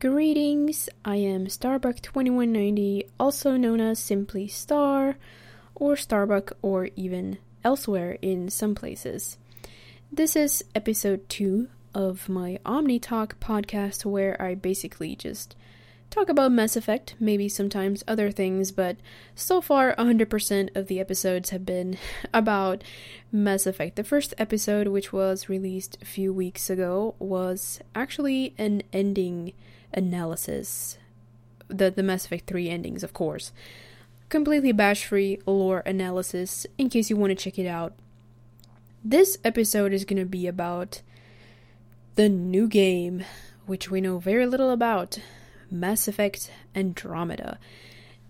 Greetings, I am Starbuck2190, also known as simply Star, or Starbuck, or even elsewhere in some places. This is episode 2 of my Omni Talk podcast, where I basically just talk about Mass Effect, maybe sometimes other things, but so far 100% of the episodes have been about Mass Effect. The first episode, which was released a few weeks ago, was actually an ending analysis. The, the Mass Effect 3 endings, of course. Completely bash free lore analysis in case you want to check it out. This episode is going to be about the new game, which we know very little about. Mass Effect Andromeda.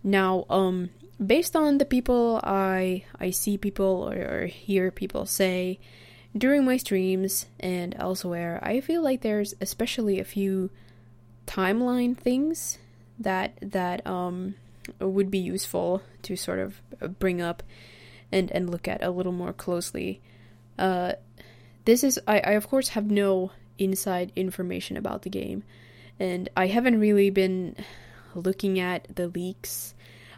Now, um, based on the people I I see people or, or hear people say during my streams and elsewhere, I feel like there's especially a few timeline things that that um would be useful to sort of bring up and and look at a little more closely. Uh, this is I, I of course have no inside information about the game and I haven't really been looking at the leaks.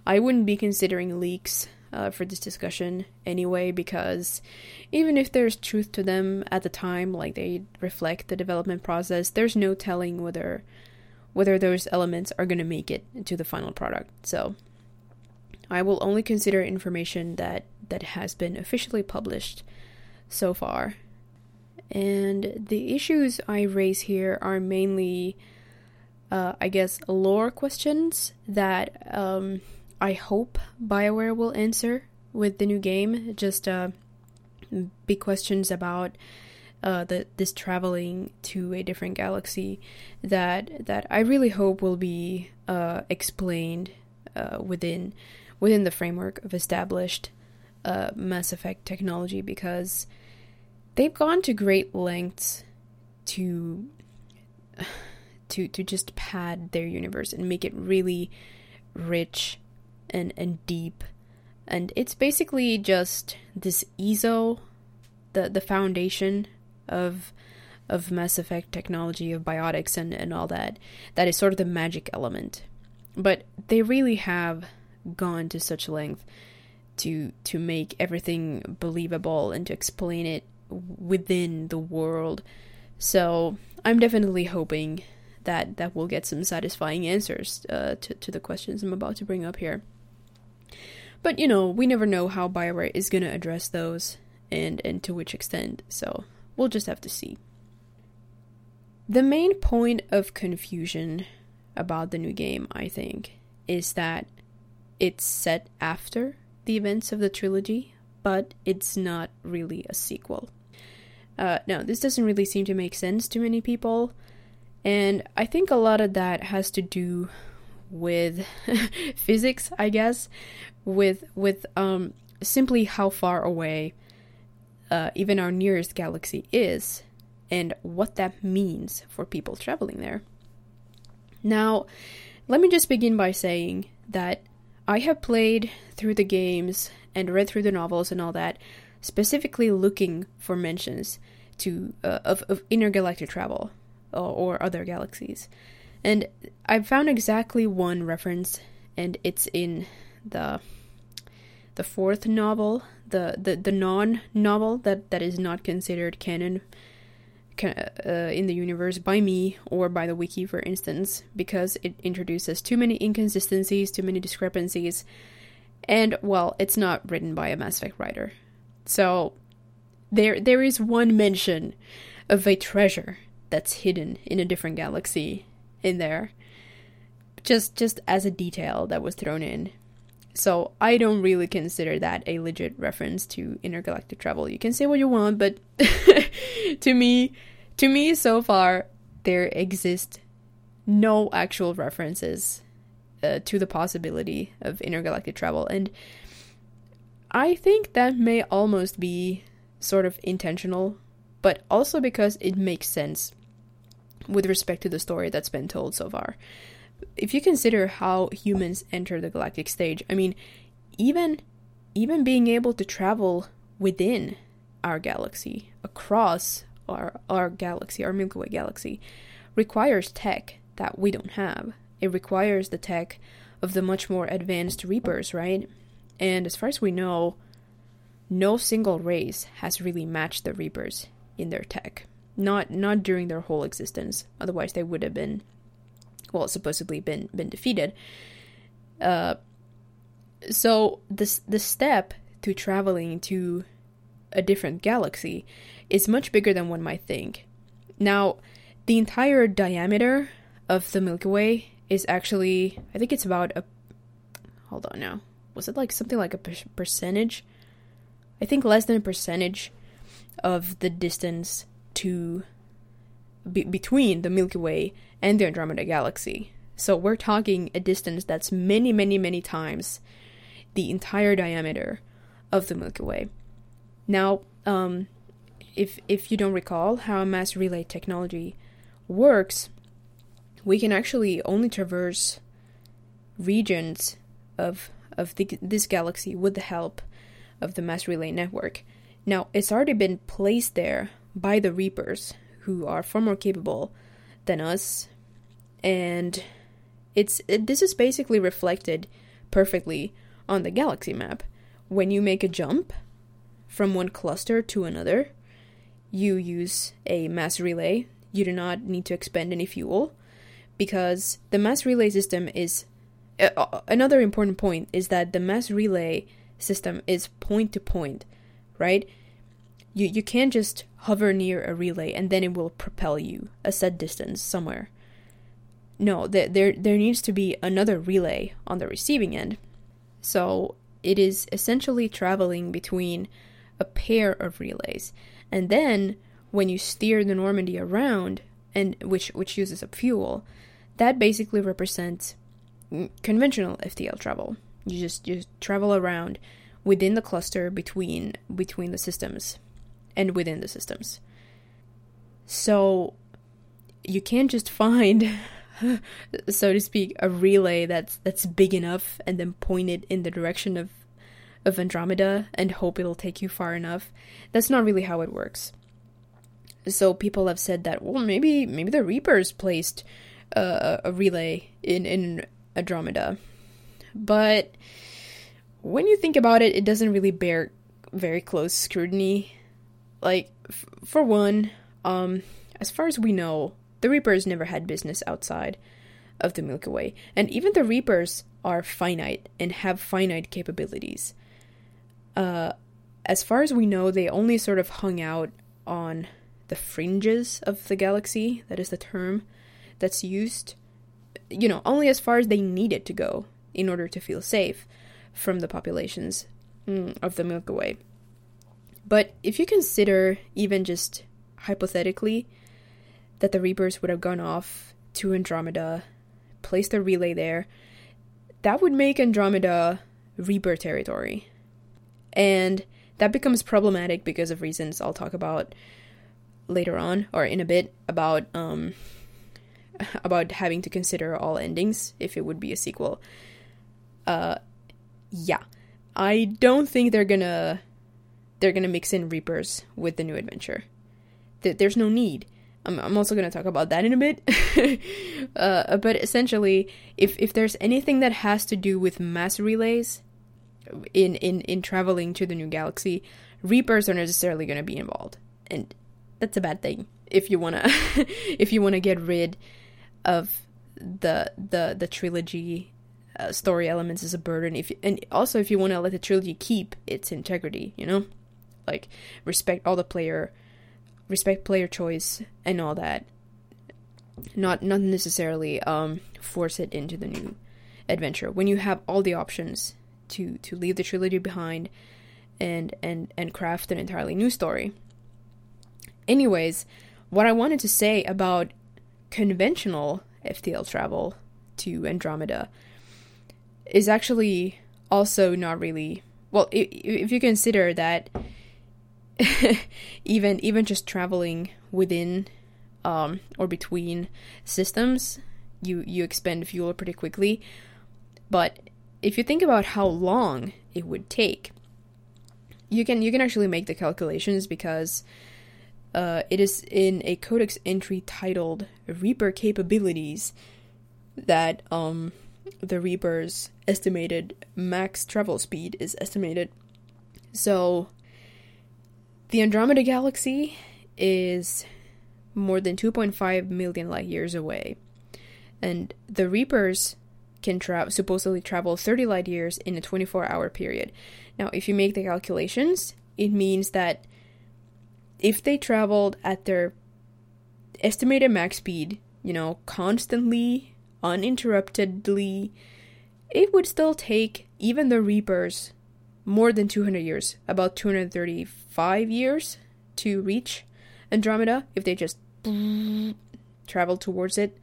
I wouldn't be considering leaks uh, for this discussion anyway, because even if there's truth to them at the time, like they reflect the development process, there's no telling whether whether those elements are going to make it to the final product. So I will only consider information that that has been officially published so far. And the issues I raise here are mainly uh, I guess, lore questions that um, I hope BioWare will answer with the new game. Just uh, big questions about uh, the this traveling to a different galaxy that that I really hope will be uh, explained uh, within within the framework of established uh, Mass Effect technology because they've gone to great lengths to to to just pad their universe and make it really rich and and deep. And it's basically just this eezo the the foundation of of mass effect technology of biotics and and all that that is sort of the magic element but they really have gone to such length to to make everything believable and to explain it within the world so i'm definitely hoping that that will get some satisfying answers uh, to to the questions I'm about to bring up here. But you know, we never know how Bioware is gonna address those and and to which extent. So we'll just have to see. The main point of confusion about the new game, I think, is that it's set after the events of the trilogy, but it's not really a sequel. Uh, now, this doesn't really seem to make sense to many people. And I think a lot of that has to do with physics, I guess, with with um simply how far away uh, even our nearest galaxy is and what that means for people traveling there. Now, let me just begin by saying that I have played through the games and read through the novels and all that, specifically looking for mentions to uh, of, of intergalactic travel or other galaxies. And I found exactly one reference, and it's in the the fourth novel, the the, the non novel that, that is not considered canon uh, in the universe by me or by the wiki, for instance, because it introduces too many inconsistencies, too many discrepancies, and well, it's not written by a Mass Effect writer. So there there is one mention of a treasure that's hidden in a different galaxy in there. Just just as a detail that was thrown in. So I don't really consider that a legit reference to intergalactic travel. You can say what you want, but to me to me so far there exist no actual references uh, to the possibility of intergalactic travel and I think that may almost be sort of intentional but also because it makes sense with respect to the story that's been told so far. If you consider how humans enter the galactic stage, I mean, even even being able to travel within our galaxy, across our our galaxy, our Milky Way galaxy, requires tech that we don't have. It requires the tech of the much more advanced Reapers, right? And as far as we know, no single race has really matched the Reapers in their tech. Not not during their whole existence. Otherwise they would have been well, supposedly been been defeated. Uh so this the step to traveling to a different galaxy is much bigger than one might think. Now, the entire diameter of the Milky Way is actually, I think it's about a. Hold on now. Was it like something like a percentage? I think less than a percentage of the distance to be, between the Milky Way and the Andromeda Galaxy. So we're talking a distance that's many, many, many times the entire diameter of the Milky Way. Now, um, if if you don't recall how mass relay technology works, we can actually only traverse regions of of the, this galaxy with the help of the mass relay network. Now, it's already been placed there by the Reapers, who are far more capable than us, and it's it, this is basically reflected perfectly on the galaxy map. When you make a jump from one cluster to another, you use a mass relay. You do not need to expend any fuel because the mass relay system is another important point is that the mass relay system is point to point, right? You you can't just hover near a relay and then it will propel you a set distance somewhere. No, there there there needs to be another relay on the receiving end. So it is essentially traveling between a pair of relays. And then when you steer the Normandy around and which which uses up fuel, that basically represents conventional FTL travel. You just you travel around within the cluster between between the systems and within the systems. So you can't just find so to speak a relay that's that's big enough and then point it in the direction of of Andromeda and hope it'll take you far enough. That's not really how it works. So people have said that well maybe maybe the Reapers placed uh, a relay in in Andromeda, but when you think about it, it doesn't really bear very close scrutiny. Like f- for one, um, as far as we know, the Reapers never had business outside of the Milky Way, and even the Reapers are finite and have finite capabilities. Uh, as far as we know, they only sort of hung out on the fringes of the galaxy. That is the term that's used. You know, only as far as they needed to go in order to feel safe from the populations mm, of the Milky Way. But if you consider, even just hypothetically, that the Reapers would have gone off to Andromeda, placed a relay there, that would make Andromeda Reaper territory. And that becomes problematic because of reasons I'll talk about later on or in a bit about um about having to consider all endings if it would be a sequel. Uh yeah. I don't think they're gonna they're gonna mix in Reapers with the new adventure. There's no need. I'm, I'm also gonna talk about that in a bit. uh, but essentially, if if there's anything that has to do with mass relays, in in in traveling to the new galaxy, reapers are necessarily going to be involved, and that's a bad thing if you wanna if you wanna get rid of the the the trilogy uh, story elements as a burden. If and also if you want to let the trilogy keep its integrity, you know, like respect all the player, respect player choice and all that. Not not necessarily um force it into the new adventure when you have all the options to to leave the trilogy behind and and and craft an entirely new story. Anyways, what I wanted to say about conventional FTL travel to Andromeda is actually also not really well if you consider that even even just traveling within um, or between systems you you expend fuel pretty quickly but if you think about how long it would take, you can you can actually make the calculations because Uh, it is in a codex entry titled Reaper Capabilities that um, the Reaper's estimated max travel speed is estimated. So, the Andromeda Galaxy is more than 2.5 million light years away, and the Reapers can tra- supposedly travel 30 light years in a 24 hour period. Now, if you make the calculations, it means that if they traveled at their estimated max speed, you know, constantly, uninterruptedly, it would still take even the Reapers more than 200 years, about 235 years to reach Andromeda if they just travel towards it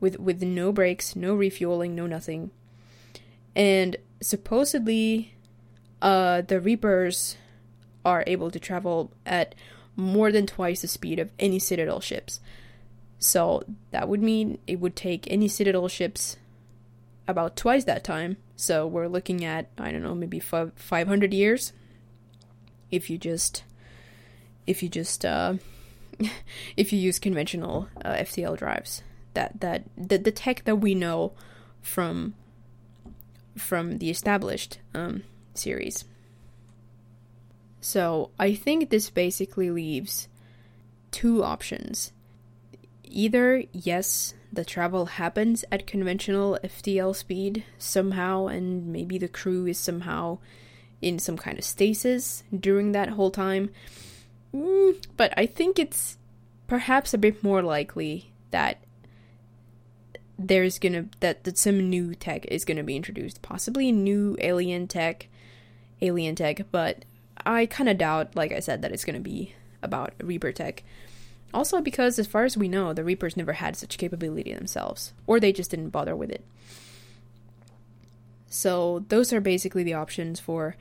with with no breaks, no refueling, no nothing. And supposedly uh the Reapers are able to travel at more than twice the speed of any Citadel ships. So that would mean it would take any Citadel ships about twice that time. So we're looking at, I don't know, maybe 500 years. If you just, if you just, uh, if you use conventional uh, FTL drives, that, that, the, the tech that we know from, from the established, um, series. So I think this basically leaves two options. Either, yes, the travel happens at conventional FTL speed somehow, and maybe the crew is somehow in some kind of stasis during that whole time. Mm, but I think it's perhaps a bit more likely that there's gonna that, that some new tech is gonna be introduced, possibly new alien tech, alien tech, but I kind of doubt, like I said, that it's to be about Reaper tech. Also, because as far as we know, the Reapers never had such capability themselves, or they just didn't bother with it. So, those are basically the options for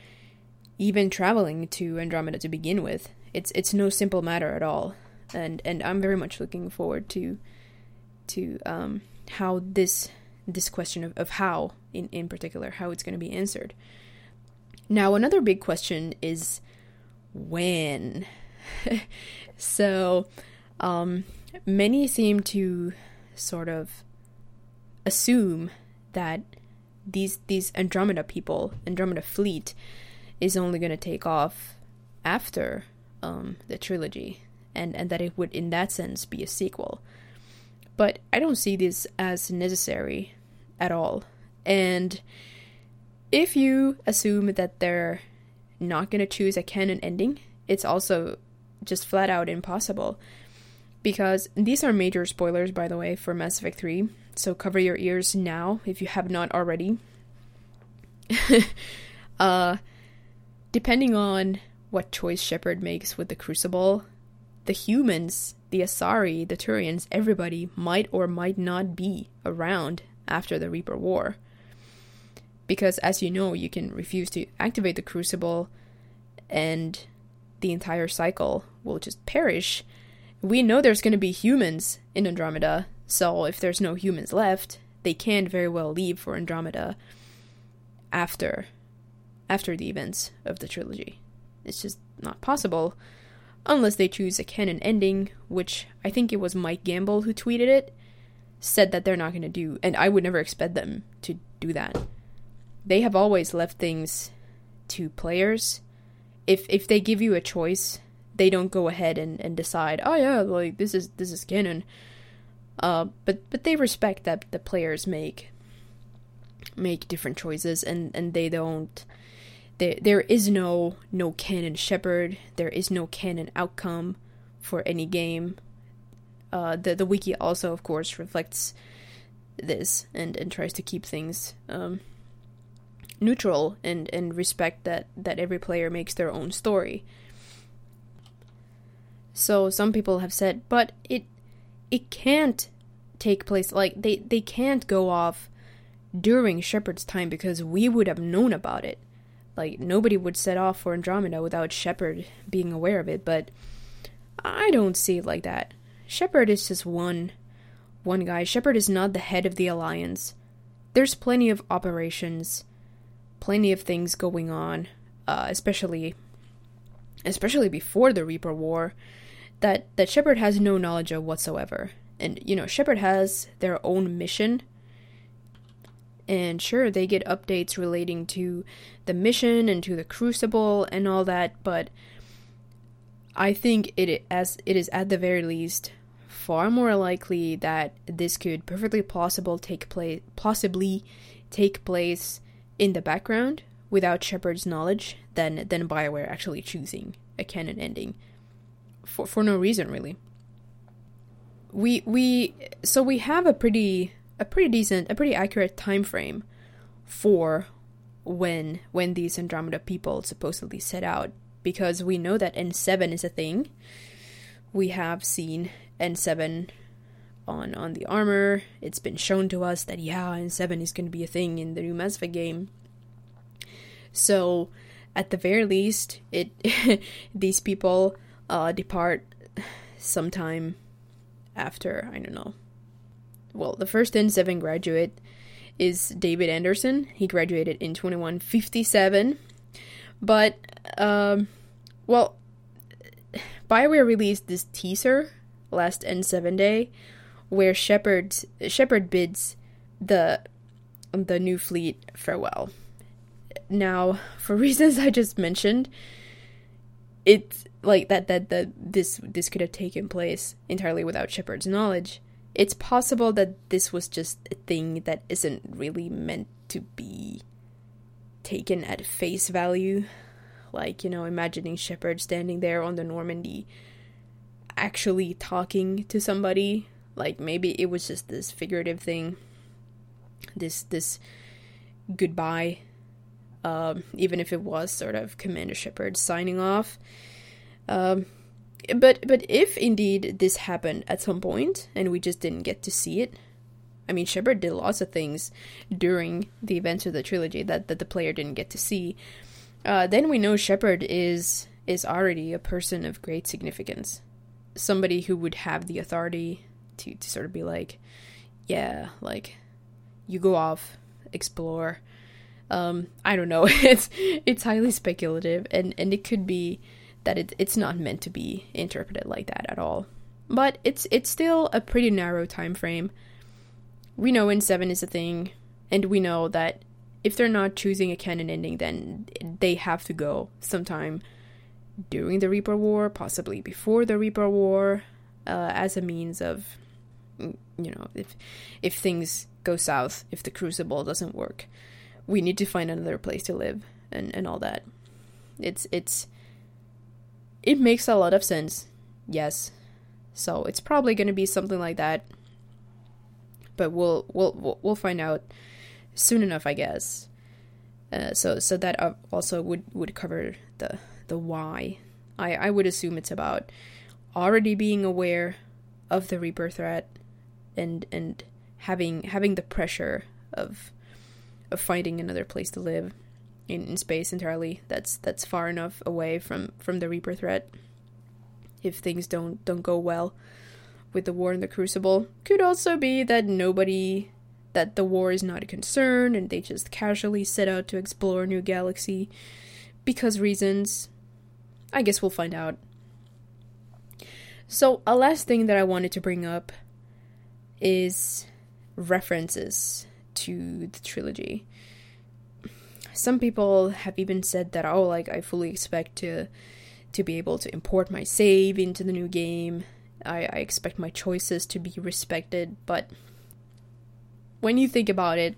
even traveling to Andromeda to begin with. It's it's no simple matter at all, and and I'm very much looking forward to to um, how this this question of, of how in in particular how it's going to be answered. Now, another big question is when. so, um, many seem to sort of assume that these these Andromeda people, Andromeda fleet, is only going to take off after um, the trilogy, and and that it would, in that sense, be a sequel. But I don't see this as necessary at all, and if you assume that they're not going to choose a canon ending, it's also just flat out impossible. Because these are major spoilers, by the way, for Mass Effect 3, so cover your ears now if you have not already. uh, depending on what choice Shepard makes with the Crucible, the humans, the Asari, the Turians, everybody might or might not be around after the Reaper War because as you know, you can refuse to activate the crucible and the entire cycle will just perish. We know there's going to be humans in Andromeda, so if there's no humans left, they can't very well leave for Andromeda after after the events of the trilogy. It's just not possible unless they choose a canon ending, which I think it was Mike Gamble who tweeted it, said that they're not going to do, and I would never expect them to do that they have always left things to players. If if they give you a choice, they don't go ahead and, and decide, oh yeah, like this is this is canon. Uh, but but they respect that the players make make different choices and and they don't there there is no no canon shepherd there is no canon outcome for any game uh the the wiki also of course reflects this and and tries to keep things um neutral and and respect that that every player makes their own story. So some people have said, but it it can't take place like they they can't go off during Shepard's time because we would have known about it. Like nobody would set off for Andromeda without Shepard being aware of it, but I don't see it like that. Shepard is just one one guy. Shepard is not the head of the alliance. There's plenty of operations plenty of things going on, uh, especially especially before the Reaper War. That that Shepard has no knowledge of whatsoever. And you know, Shepard has their own mission. And sure, they get updates relating to the mission and to the crucible and all that, but I think it as it is at the very least far more likely that this could perfectly possible take place possibly take place in the background without Shepard's knowledge than than BioWare actually choosing a canon ending for for no reason really. We we so we have a pretty a pretty decent a pretty accurate time frame for when when these Andromeda people supposedly set out because we know that N7 is a thing. We have seen N7 on on the armor. It's been shown to us that yeah, N7 is going to be a thing in the new Mass Effect game. So, at the very least, it these people uh, depart sometime after I don't know. Well, the first N7 graduate is David Anderson. He graduated in 2157. But um well BioWare released this teaser last N7 day where Shepard Shepard bids the the new fleet farewell. Now, for reasons I just mentioned, it's like that that that this this could have taken place entirely without Shepard's knowledge. It's possible that this was just a thing that isn't really meant to be taken at face value. Like, you know, imagining Shepard standing there on the Normandy actually talking to somebody. Like maybe it was just this figurative thing. This this goodbye. Um, even if it was sort of Commander Shepard signing off. Um, but but if indeed this happened at some point and we just didn't get to see it, I mean Shepard did lots of things during the events of the trilogy that, that the player didn't get to see. Uh, then we know Shepard is is already a person of great significance, somebody who would have the authority to, to sort of be like, yeah, like you go off, explore. Um, I don't know. it's it's highly speculative, and and it could be that it, it's not meant to be interpreted like that at all. But it's it's still a pretty narrow time frame. We know N7 is a thing, and we know that if they're not choosing a canon ending, then they have to go sometime during the Reaper War, possibly before the Reaper War, uh, as a means of, you know, if if things go south, if the Crucible doesn't work, we need to find another place to live and and all that. It's it's it makes a lot of sense, yes. So it's probably going to be something like that. But we'll we'll we'll find out soon enough, I guess. Uh, so so that uh, also would would cover the the why. I I would assume it's about already being aware of the Reaper threat and and having having the pressure of of finding another place to live in, in space entirely. That's that's far enough away from from the reaper threat. If things don't don't go well with the war in the crucible could also be that nobody that the war is not a concern and they just casually set out to explore a new galaxy because reasons. I guess we'll find out. So a last thing that i wanted to bring up is references to the trilogy some people have even said that oh like I fully expect to to be able to import my save into the new game. I, I expect my choices to be respected, but when you think about it,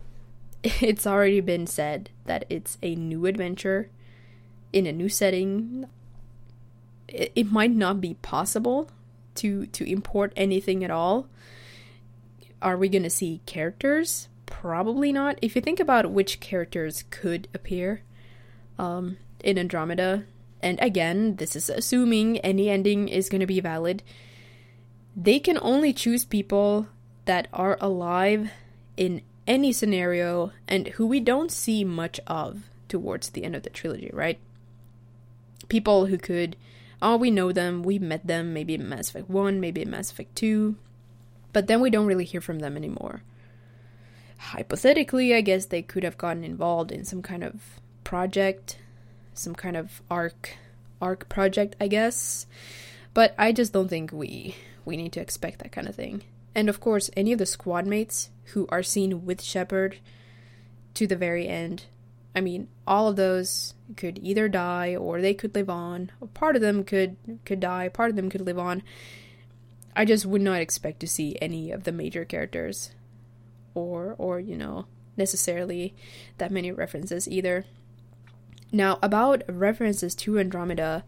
it's already been said that it's a new adventure in a new setting. It, it might not be possible to to import anything at all. Are we going to see characters? Probably not. If you think about which characters could appear um, in Andromeda, and again, this is assuming any ending is going to be valid, they can only choose people that are alive in any scenario and who we don't see much of towards the end of the trilogy, right? People who could, oh, we know them, we met them, maybe in Mass Effect 1, maybe in Mass Effect 2, but then we don't really hear from them anymore hypothetically, I guess they could have gotten involved in some kind of project, some kind of arc arc project, I guess. But I just don't think we we need to expect that kind of thing. And of course, any of the squad mates who are seen with Shepard to the very end, I mean, all of those could either die or they could live on. Part of them could could die, part of them could live on. I just would not expect to see any of the major characters or or you know, necessarily that many references either. Now, about references to Andromeda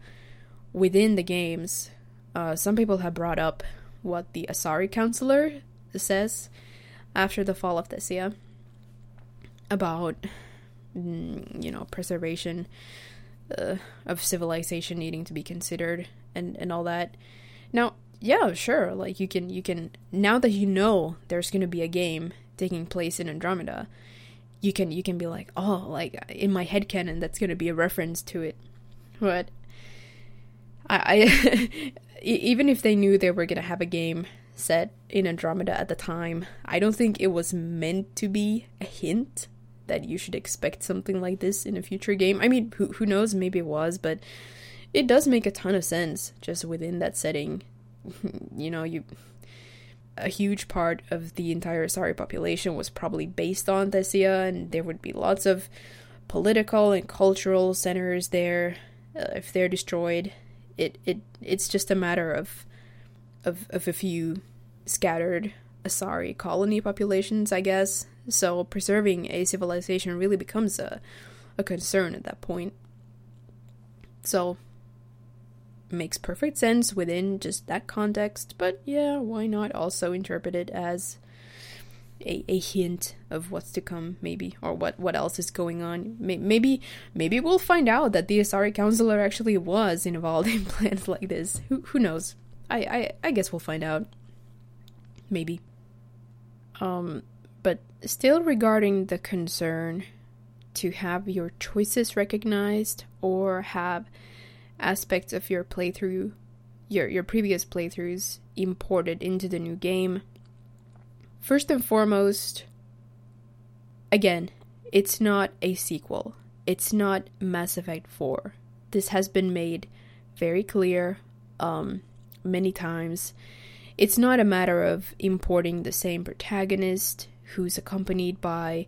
within the games, uh, some people have brought up what the Asari councilor says after the fall of Thessia about, mm, you know, preservation uh, of civilization needing to be considered and, and all that. Now, yeah, sure, like you can you can now that you know there's going to be a game taking place in Andromeda, you can you can be like, oh, like in my head canon that's going to be a reference to it. But I, I even if they knew they were going to have a game set in Andromeda at the time, I don't think it was meant to be a hint that you should expect something like this in a future game. I mean, who who knows, maybe it was, but it does make a ton of sense just within that setting. you know, you a huge part of the entire Asari population was probably based on Thessia, and there would be lots of political and cultural centers there uh, if they're destroyed it it it's just a matter of of of a few scattered Asari colony populations, I guess. So preserving a civilization really becomes a a concern at that point. So makes perfect sense within just that context, but yeah, why not also interpret it as a, a hint of what's to come, maybe, or what, what else is going on. Maybe maybe we'll find out that the Asari councilor actually was involved in plans like this. Who who knows? I, I, I guess we'll find out. Maybe. Um, but still regarding the concern to have your choices recognized or have aspects of your playthrough your your previous playthroughs imported into the new game First and foremost, again, it's not a sequel. It's not Mass Effect 4. This has been made very clear um, many times. It's not a matter of importing the same protagonist who's accompanied by,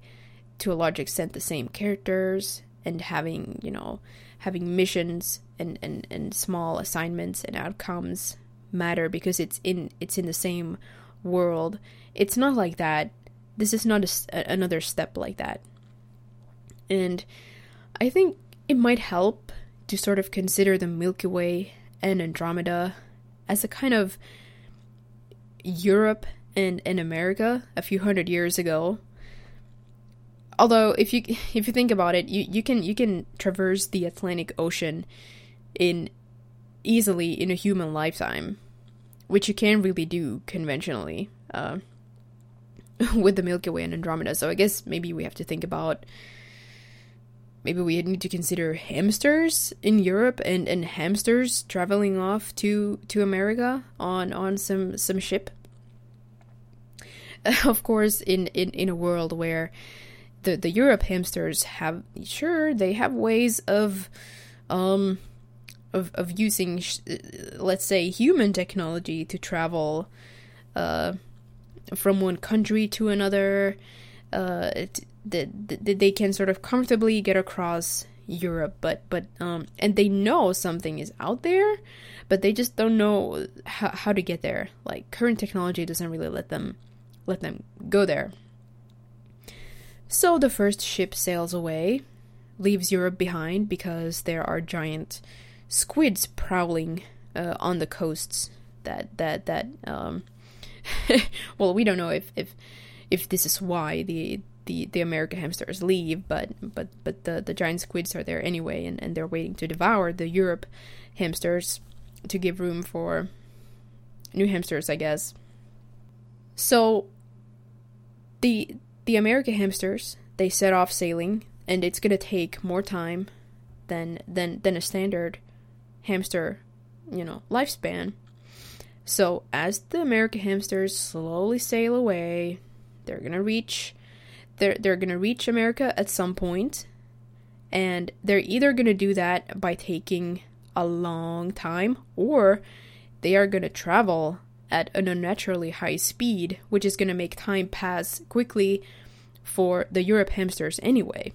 to a large extent, the same characters and having, you know, having missions and, and, and small assignments and outcomes matter because it's in it's in the same world it's not like that. This is not a, another step like that. And I think it might help to sort of consider the Milky Way and Andromeda as a kind of Europe and, in America a few hundred years ago. Although if you if you think about it, you, you can you can traverse the Atlantic Ocean in easily in a human lifetime, which you can't really do conventionally. Uh, with the Milky Way and Andromeda. So I guess maybe we have to think about maybe we need to consider hamsters in Europe and, and hamsters traveling off to to America on on some some ship. of course, in, in in a world where the the Europe hamsters have sure they have ways of um of of using sh- let's say human technology to travel uh from one country to another. Uh, that they can sort of comfortably get across Europe, but but um, and they know something is out there, but they just don't know how, how to get there. Like current technology doesn't really let them let them go there. So the first ship sails away, leaves Europe behind because there are giant squids prowling uh, on the coasts that that that um, well, we don't know if if if this is why the the, the America hamsters leave, but but but the, the giant squids are there anyway, and, and they're waiting to devour the Europe hamsters to give room for new hamsters, I guess. So the the America hamsters they set off sailing, and it's gonna take more time than than than a standard hamster, you know, lifespan. So, as the America hamsters slowly sail away, they're going to reach they're they're going to reach America at some point, and they're either going to do that by taking a long time or they are going to travel at an unnaturally high speed, which is going to make time pass quickly for the Europe hamsters anyway.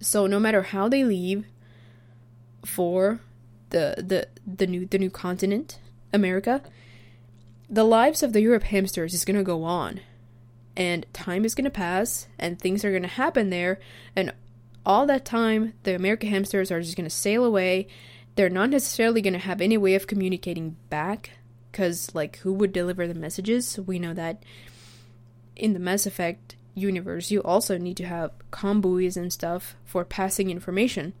So no matter how they leave for the the the new the new continent, America, the lives of the Europe hamsters is going to go on. And time is going to pass and things are going to happen there and all that time the American hamsters are just going to sail away. They're not necessarily going to have any way of communicating back cuz like who would deliver the messages? We know that in the Mass Effect universe, you also need to have com buoys and stuff for passing information,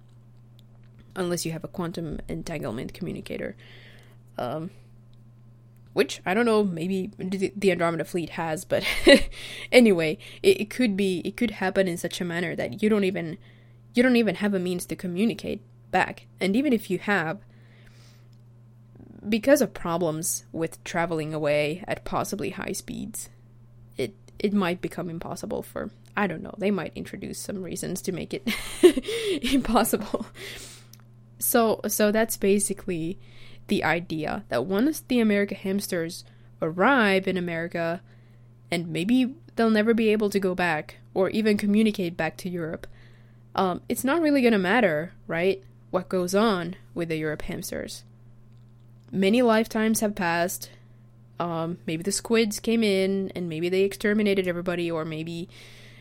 unless you have a quantum entanglement communicator. Um, which I don't know, maybe the Andromeda fleet has, but anyway, it, it could be, it could happen in such a manner that you don't even, you don't even have a means to communicate back, and even if you have, because of problems with traveling away at possibly high speeds, it it might become impossible for I don't know. They might introduce some reasons to make it impossible. So so that's basically the idea that once the America hamsters arrive in America and maybe they'll never be able to go back or even communicate back to Europe. Um, it's not really to matter, right? What goes on with the Europe hamsters. Many lifetimes have passed, um, maybe the squids came in and maybe they exterminated everybody, or maybe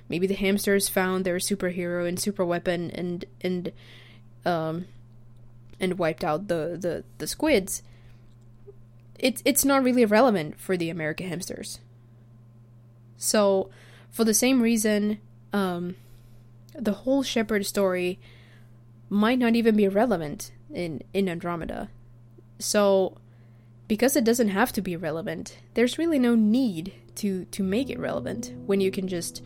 maybe the hamsters found their superhero and super weapon and and um and wiped out the the, the squids. It's it's not really relevant for the American hamsters. So, for the same reason, um, the whole Shepard story might not even be relevant in in Andromeda. So because it doesn't have to be relevant, there's really no need to to make it relevant when you can just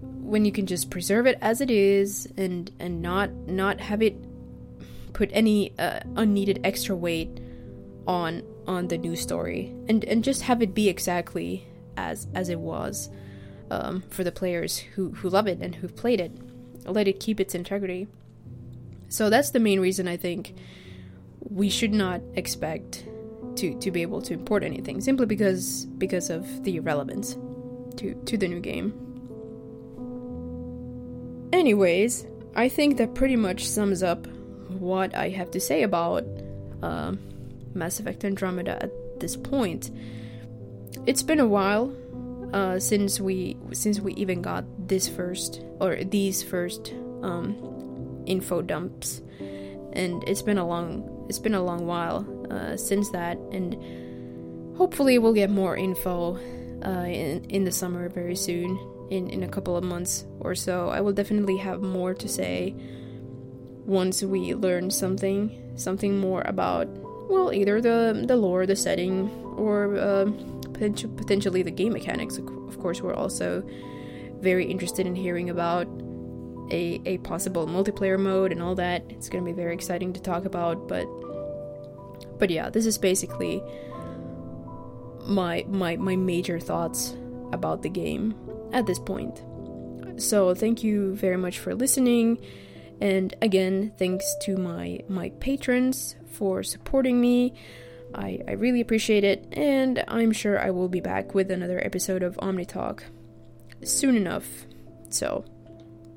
when you can just preserve it as it is and and not not have it put any uh, unneeded extra weight on on the new story and and just have it be exactly as as it was um, for the players who who love it and who've played it. Let it keep its integrity. So that's the main reason i think we should not expect to to be able to import anything simply because because of the relevance to to the new game. Anyways, I think that pretty much sums up what I have to say about uh, Mass Effect Andromeda at this point. It's been a while uh, since we since we even got this first or these first um, info dumps, and it's been a long it's been a long while uh, since that, and hopefully we'll get more info uh, in in the summer very soon. In in a couple of months or so, I will definitely have more to say once we learn something something more about well either the the lore, the setting, or uh, potentially the game mechanics. Of course, we're also very interested in hearing about a, a possible multiplayer mode and all that. It's to be very exciting to talk about, but but yeah, this is basically my my my major thoughts about the game at this point. So thank you very much for listening. And again, thanks to my my patrons for supporting me. I, I really appreciate it, and I'm sure I will be back with another episode of Omni Talk soon enough. So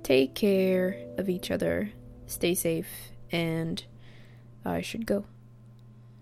take care of each other, stay safe, and I should go.